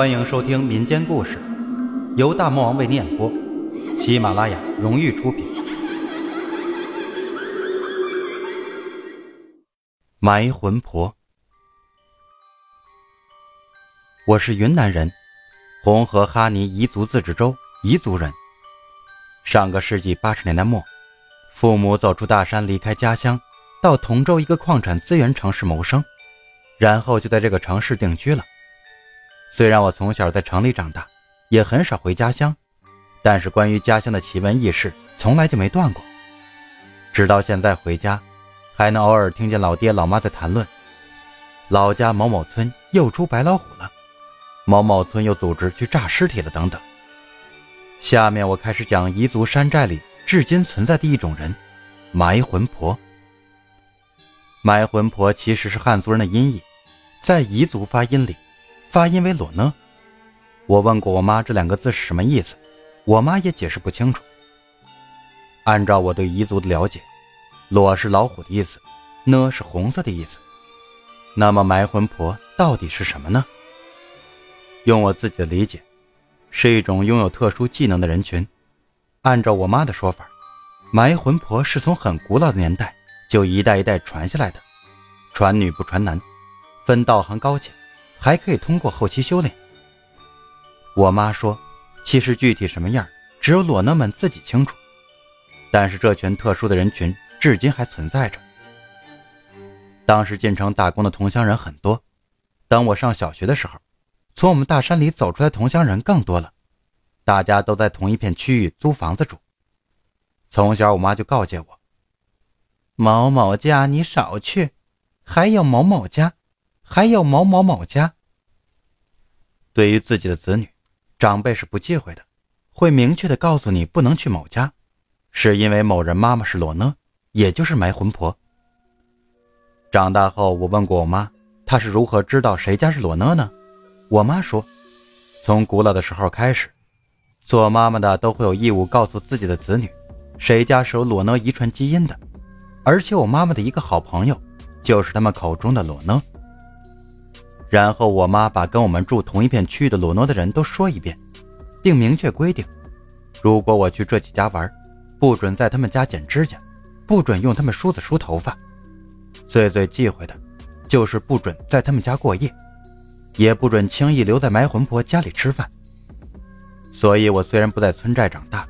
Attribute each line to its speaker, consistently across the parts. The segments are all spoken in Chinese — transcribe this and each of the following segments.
Speaker 1: 欢迎收听民间故事，由大魔王为你演播，喜马拉雅荣誉出品。埋魂婆，我是云南人，红河哈尼彝族自治州彝族人。上个世纪八十年代末，父母走出大山，离开家乡，到同州一个矿产资源城市谋生，然后就在这个城市定居了。虽然我从小在城里长大，也很少回家乡，但是关于家乡的奇闻异事从来就没断过。直到现在回家，还能偶尔听见老爹老妈在谈论：老家某某村又出白老虎了，某某村又组织去炸尸体了等等。下面我开始讲彝族山寨里至今存在的一种人——埋魂婆。埋魂婆其实是汉族人的音译，在彝族发音里。发音为“裸呢”，我问过我妈这两个字是什么意思，我妈也解释不清楚。按照我对彝族的了解，“裸”是老虎的意思，“呢”是红色的意思。那么埋魂婆到底是什么呢？用我自己的理解，是一种拥有特殊技能的人群。按照我妈的说法，埋魂婆是从很古老的年代就一代一代传下来的，传女不传男，分道行高浅。还可以通过后期修炼。我妈说，其实具体什么样，只有裸男们自己清楚。但是这群特殊的人群至今还存在着。当时进城打工的同乡人很多，等我上小学的时候，从我们大山里走出来同乡人更多了，大家都在同一片区域租房子住。从小我妈就告诫我：“某某家你少去，还有某某家。”还有某某某家。对于自己的子女，长辈是不忌讳的，会明确的告诉你不能去某家，是因为某人妈妈是裸呢，也就是埋魂婆。长大后，我问过我妈，她是如何知道谁家是裸呢呢？我妈说，从古老的时候开始，做妈妈的都会有义务告诉自己的子女，谁家是有裸呢遗传基因的，而且我妈妈的一个好朋友，就是他们口中的裸呢。然后我妈把跟我们住同一片区域的鲁诺的人都说一遍，并明确规定：如果我去这几家玩，不准在他们家剪指甲，不准用他们梳子梳头发，最最忌讳的，就是不准在他们家过夜，也不准轻易留在埋魂婆家里吃饭。所以，我虽然不在村寨长大，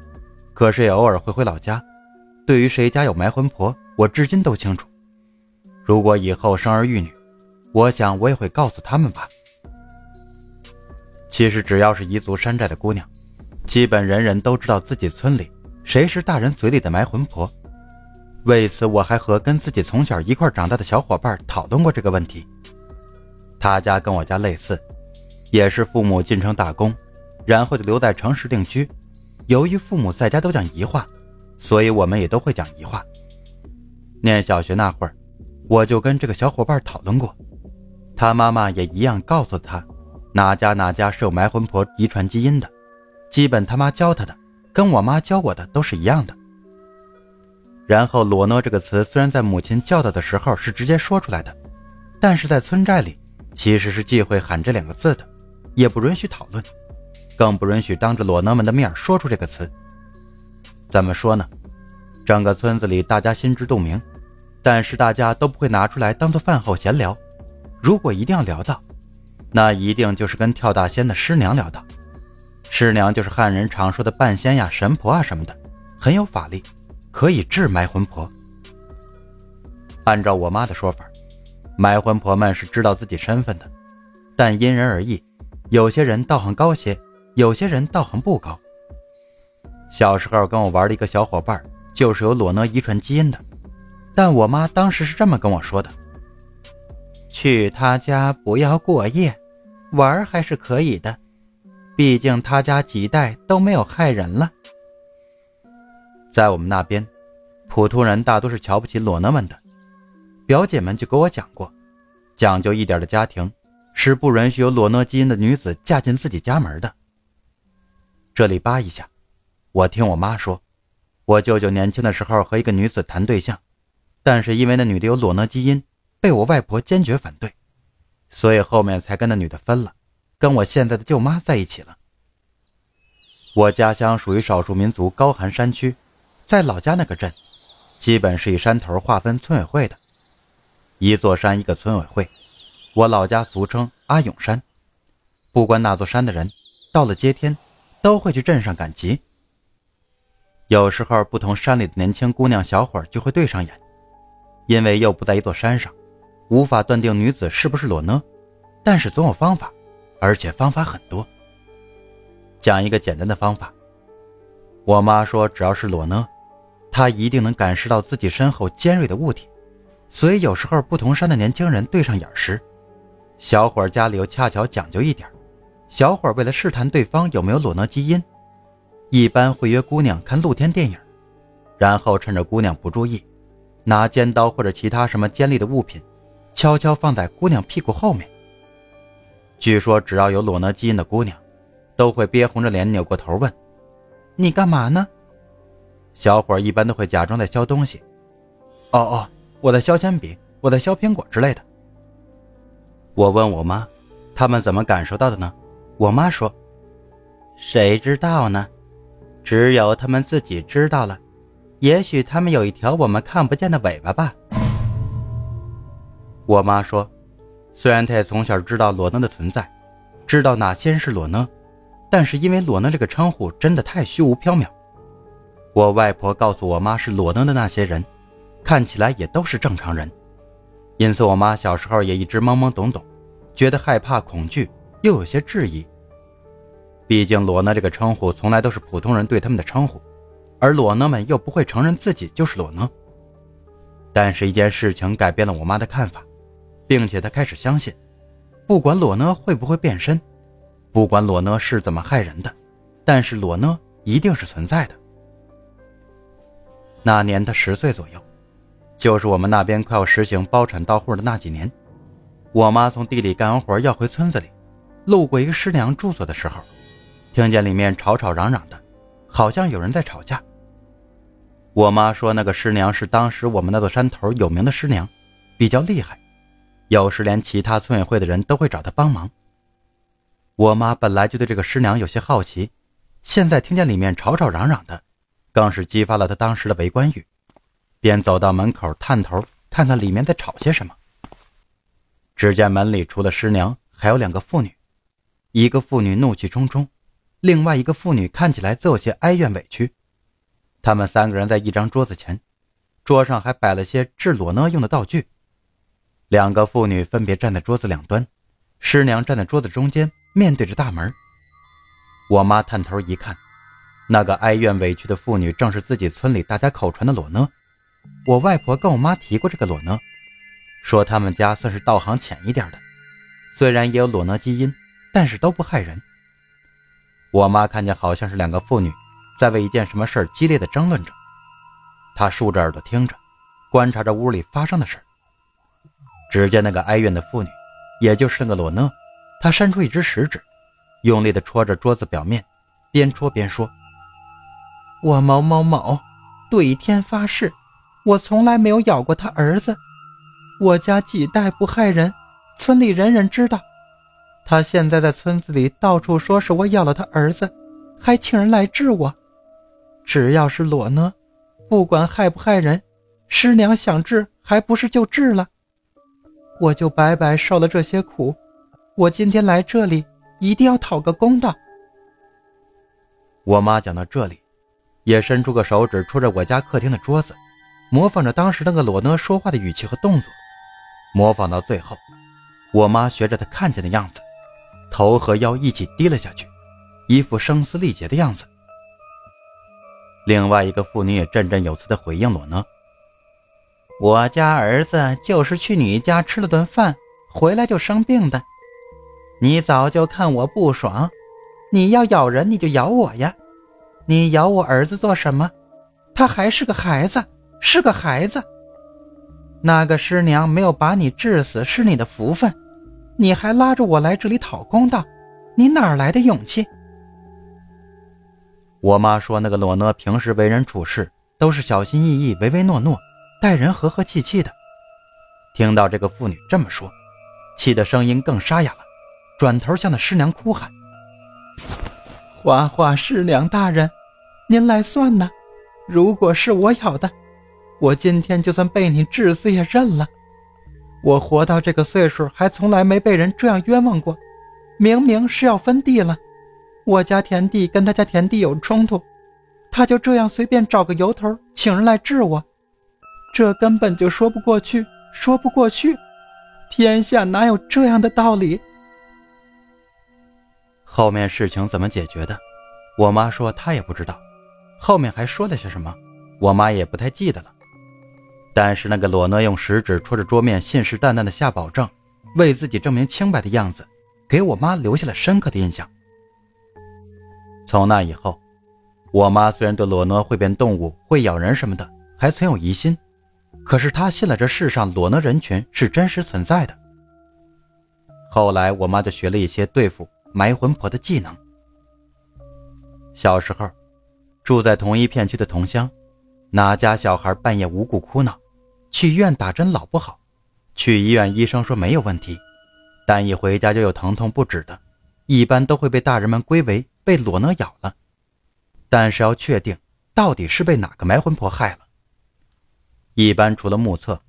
Speaker 1: 可是也偶尔会回老家。对于谁家有埋魂婆，我至今都清楚。如果以后生儿育女，我想，我也会告诉他们吧。其实，只要是彝族山寨的姑娘，基本人人都知道自己村里谁是大人嘴里的埋魂婆。为此，我还和跟自己从小一块长大的小伙伴讨论过这个问题。他家跟我家类似，也是父母进城打工，然后就留在城市定居。由于父母在家都讲彝话，所以我们也都会讲彝话。念小学那会儿，我就跟这个小伙伴讨论过。他妈妈也一样告诉他，哪家哪家是有埋魂婆遗传基因的，基本他妈教他的，跟我妈教我的都是一样的。然后“裸诺”这个词虽然在母亲教导的时候是直接说出来的，但是在村寨里其实是忌讳喊这两个字的，也不允许讨论，更不允许当着裸诺们的面说出这个词。怎么说呢？整个村子里大家心知肚明，但是大家都不会拿出来当做饭后闲聊。如果一定要聊到，那一定就是跟跳大仙的师娘聊到。师娘就是汉人常说的半仙呀、神婆啊什么的，很有法力，可以治埋魂婆。按照我妈的说法，埋魂婆们是知道自己身份的，但因人而异，有些人道行高些，有些人道行不高。小时候跟我玩的一个小伙伴，就是有裸呢遗传基因的，但我妈当时是这么跟我说的。去他家不要过夜，玩还是可以的，毕竟他家几代都没有害人了。在我们那边，普通人大多是瞧不起裸呢们的。表姐们就给我讲过，讲究一点的家庭是不允许有裸呢基因的女子嫁进自己家门的。这里扒一下，我听我妈说，我舅舅年轻的时候和一个女子谈对象，但是因为那女的有裸呢基因。被我外婆坚决反对，所以后面才跟那女的分了，跟我现在的舅妈在一起了。我家乡属于少数民族高寒山区，在老家那个镇，基本是以山头划分村委会的，一座山一个村委会。我老家俗称阿勇山，不管哪座山的人，到了接天，都会去镇上赶集。有时候，不同山里的年轻姑娘、小伙就会对上眼，因为又不在一座山上，无法断定女子是不是裸呢。但是总有方法，而且方法很多。讲一个简单的方法，我妈说，只要是裸呢，她一定能感受到自己身后尖锐的物体，所以有时候不同山的年轻人对上眼时，小伙家里又恰巧讲究一点，小伙为了试探对方有没有裸呢基因。一般会约姑娘看露天电影，然后趁着姑娘不注意，拿尖刀或者其他什么尖利的物品，悄悄放在姑娘屁股后面。据说只要有裸呢基因的姑娘，都会憋红着脸扭过头问：“你干嘛呢？”小伙一般都会假装在削东西。“哦哦，我在削铅笔，我在削苹果之类的。”我问我妈：“他们怎么感受到的呢？”我妈说：“谁知道呢？”只有他们自己知道了，也许他们有一条我们看不见的尾巴吧。我妈说，虽然她也从小知道裸呢的存在，知道哪些人是裸呢，但是因为裸呢这个称呼真的太虚无缥缈。我外婆告诉我妈是裸呢的那些人，看起来也都是正常人，因此我妈小时候也一直懵懵懂懂，觉得害怕、恐惧，又有些质疑。毕竟“裸呢”这个称呼从来都是普通人对他们的称呼，而裸呢们又不会承认自己就是裸呢。但是，一件事情改变了我妈的看法，并且他开始相信，不管裸呢会不会变身，不管裸呢是怎么害人的，但是裸呢一定是存在的。那年他十岁左右，就是我们那边快要实行包产到户的那几年，我妈从地里干完活要回村子里，路过一个师娘住所的时候。听见里面吵吵嚷嚷的，好像有人在吵架。我妈说，那个师娘是当时我们那座山头有名的师娘，比较厉害，有时连其他村委会的人都会找他帮忙。我妈本来就对这个师娘有些好奇，现在听见里面吵吵嚷嚷的，更是激发了她当时的围观欲，便走到门口探头看看里面在吵些什么。只见门里除了师娘，还有两个妇女，一个妇女怒气冲冲。另外一个妇女看起来则有些哀怨委屈，他们三个人在一张桌子前，桌上还摆了些制裸呢用的道具。两个妇女分别站在桌子两端，师娘站在桌子中间，面对着大门。我妈探头一看，那个哀怨委屈的妇女正是自己村里大家口传的裸呢。我外婆跟我妈提过这个裸呢，说他们家算是道行浅一点的，虽然也有裸呢基因，但是都不害人。我妈看见好像是两个妇女，在为一件什么事激烈的争论着。她竖着耳朵听着，观察着屋里发生的事只见那个哀怨的妇女，也就是那个裸呢，她伸出一只食指，用力地戳着桌子表面，边戳边说：“我某某某，对天发誓，我从来没有咬过他儿子。我家几代不害人，村里人人知道。”他现在在村子里到处说是我咬了他儿子，还请人来治我。只要是裸呢，不管害不害人，师娘想治还不是就治了？我就白白受了这些苦，我今天来这里一定要讨个公道。我妈讲到这里，也伸出个手指戳着我家客厅的桌子，模仿着当时那个裸呢说话的语气和动作，模仿到最后，我妈学着他看见的样子。头和腰一起低了下去，一副声嘶力竭的样子。另外一个妇女也振振有词地回应裸呢：“我家儿子就是去你家吃了顿饭，回来就生病的。你早就看我不爽，你要咬人你就咬我呀，你咬我儿子做什么？他还是个孩子，是个孩子。那个师娘没有把你治死是你的福分。”你还拉着我来这里讨公道，你哪来的勇气？我妈说，那个裸呢平时为人处事都是小心翼翼、唯唯诺诺，待人和和气气的。听到这个妇女这么说，气的声音更沙哑了，转头向那师娘哭喊：“
Speaker 2: 花花师娘大人，您来算呐！如果是我咬的，我今天就算被你治死也认了。我活到这个岁数，还从来没被人这样冤枉过。明明是要分地了，我家田地跟他家田地有冲突，他就这样随便找个由头请人来治我，这根本就说不过去，说不过去。天下哪有这样的道理？”
Speaker 1: 后面事情怎么解决的？我妈说她也不知道。后面还说了些什么，我妈也不太记得了。但是那个裸诺用食指戳着桌面，信誓旦旦的下保证，为自己证明清白的样子，给我妈留下了深刻的印象。从那以后，我妈虽然对裸诺会变动物、会咬人什么的还存有疑心，可是他信了这世上裸讷人群是真实存在的。后来，我妈就学了一些对付埋魂婆的技能。小时候。住在同一片区的同乡，哪家小孩半夜无故哭闹，去医院打针老不好，去医院医生说没有问题，但一回家就有疼痛不止的，一般都会被大人们归为被裸讷咬了。但是要确定到底是被哪个埋魂婆害了，一般除了目测，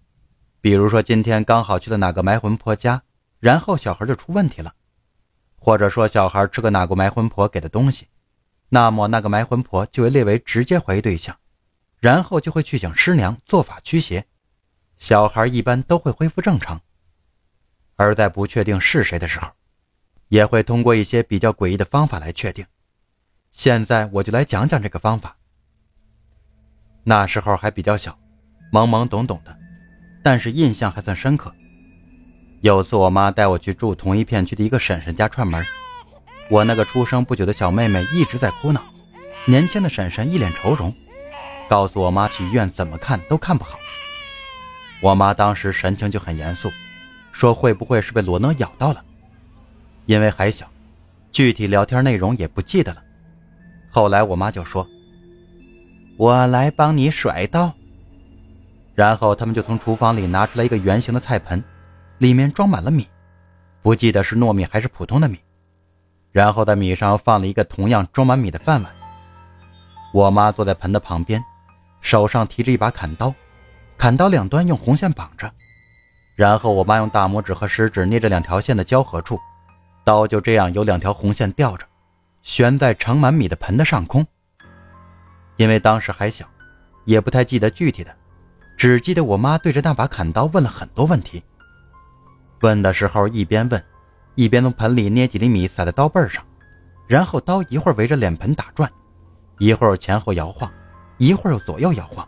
Speaker 1: 比如说今天刚好去了哪个埋魂婆家，然后小孩就出问题了，或者说小孩吃个哪个埋魂婆给的东西。那么，那个埋魂婆就会列为直接怀疑对象，然后就会去请师娘做法驱邪，小孩一般都会恢复正常。而在不确定是谁的时候，也会通过一些比较诡异的方法来确定。现在我就来讲讲这个方法。那时候还比较小，懵懵懂懂的，但是印象还算深刻。有次我妈带我去住同一片区的一个婶婶家串门。我那个出生不久的小妹妹一直在哭闹，年轻的婶婶一脸愁容，告诉我妈去医院怎么看都看不好。我妈当时神情就很严肃，说会不会是被裸能咬到了？因为还小，具体聊天内容也不记得了。后来我妈就说：“我来帮你甩刀。”然后他们就从厨房里拿出来一个圆形的菜盆，里面装满了米，不记得是糯米还是普通的米。然后在米上放了一个同样装满米的饭碗。我妈坐在盆的旁边，手上提着一把砍刀，砍刀两端用红线绑着。然后我妈用大拇指和食指捏着两条线的交合处，刀就这样有两条红线吊着，悬在盛满米的盆的上空。因为当时还小，也不太记得具体的，只记得我妈对着那把砍刀问了很多问题。问的时候一边问。一边从盆里捏几粒米撒在刀背上，然后刀一会儿围着脸盆打转，一会儿前后摇晃，一会儿又左右摇晃。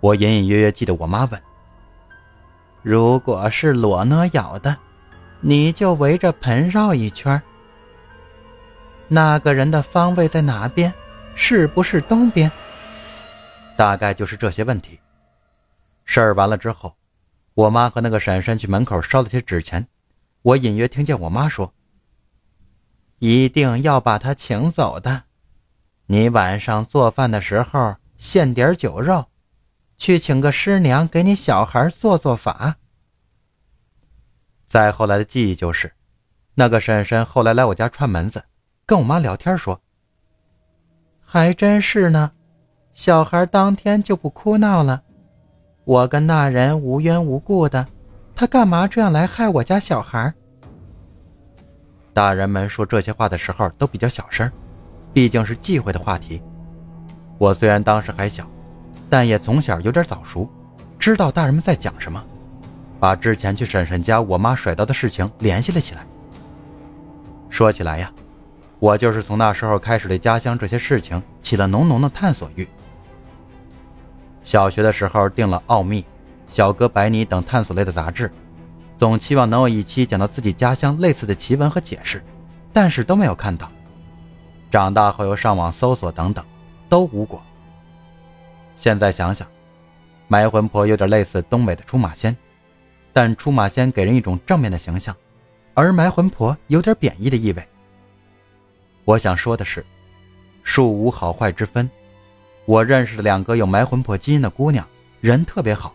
Speaker 1: 我隐隐约约记得我妈问：“如果是裸呢咬的，你就围着盆绕一圈。那个人的方位在哪边？是不是东边？”大概就是这些问题。事儿完了之后，我妈和那个婶婶去门口烧了些纸钱。我隐约听见我妈说：“一定要把他请走的，你晚上做饭的时候献点酒肉，去请个师娘给你小孩做做法。”再后来的记忆就是，那个婶婶后来来我家串门子，跟我妈聊天说：“还真是呢，小孩当天就不哭闹了，我跟那人无缘无故的。”他干嘛这样来害我家小孩？大人们说这些话的时候都比较小声，毕竟是忌讳的话题。我虽然当时还小，但也从小有点早熟，知道大人们在讲什么，把之前去婶婶家我妈甩刀的事情联系了起来。说起来呀，我就是从那时候开始对家乡这些事情起了浓浓的探索欲。小学的时候订了《奥秘》。小哥白尼等探索类的杂志，总期望能有一期讲到自己家乡类似的奇闻和解释，但是都没有看到。长大后又上网搜索等等，都无果。现在想想，埋魂婆有点类似东北的出马仙，但出马仙给人一种正面的形象，而埋魂婆有点贬义的意味。我想说的是，树无好坏之分。我认识的两个有埋魂魄基因的姑娘，人特别好。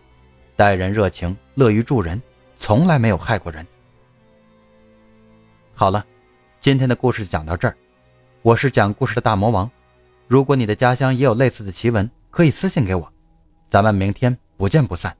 Speaker 1: 待人热情，乐于助人，从来没有害过人。好了，今天的故事讲到这儿。我是讲故事的大魔王。如果你的家乡也有类似的奇闻，可以私信给我。咱们明天不见不散。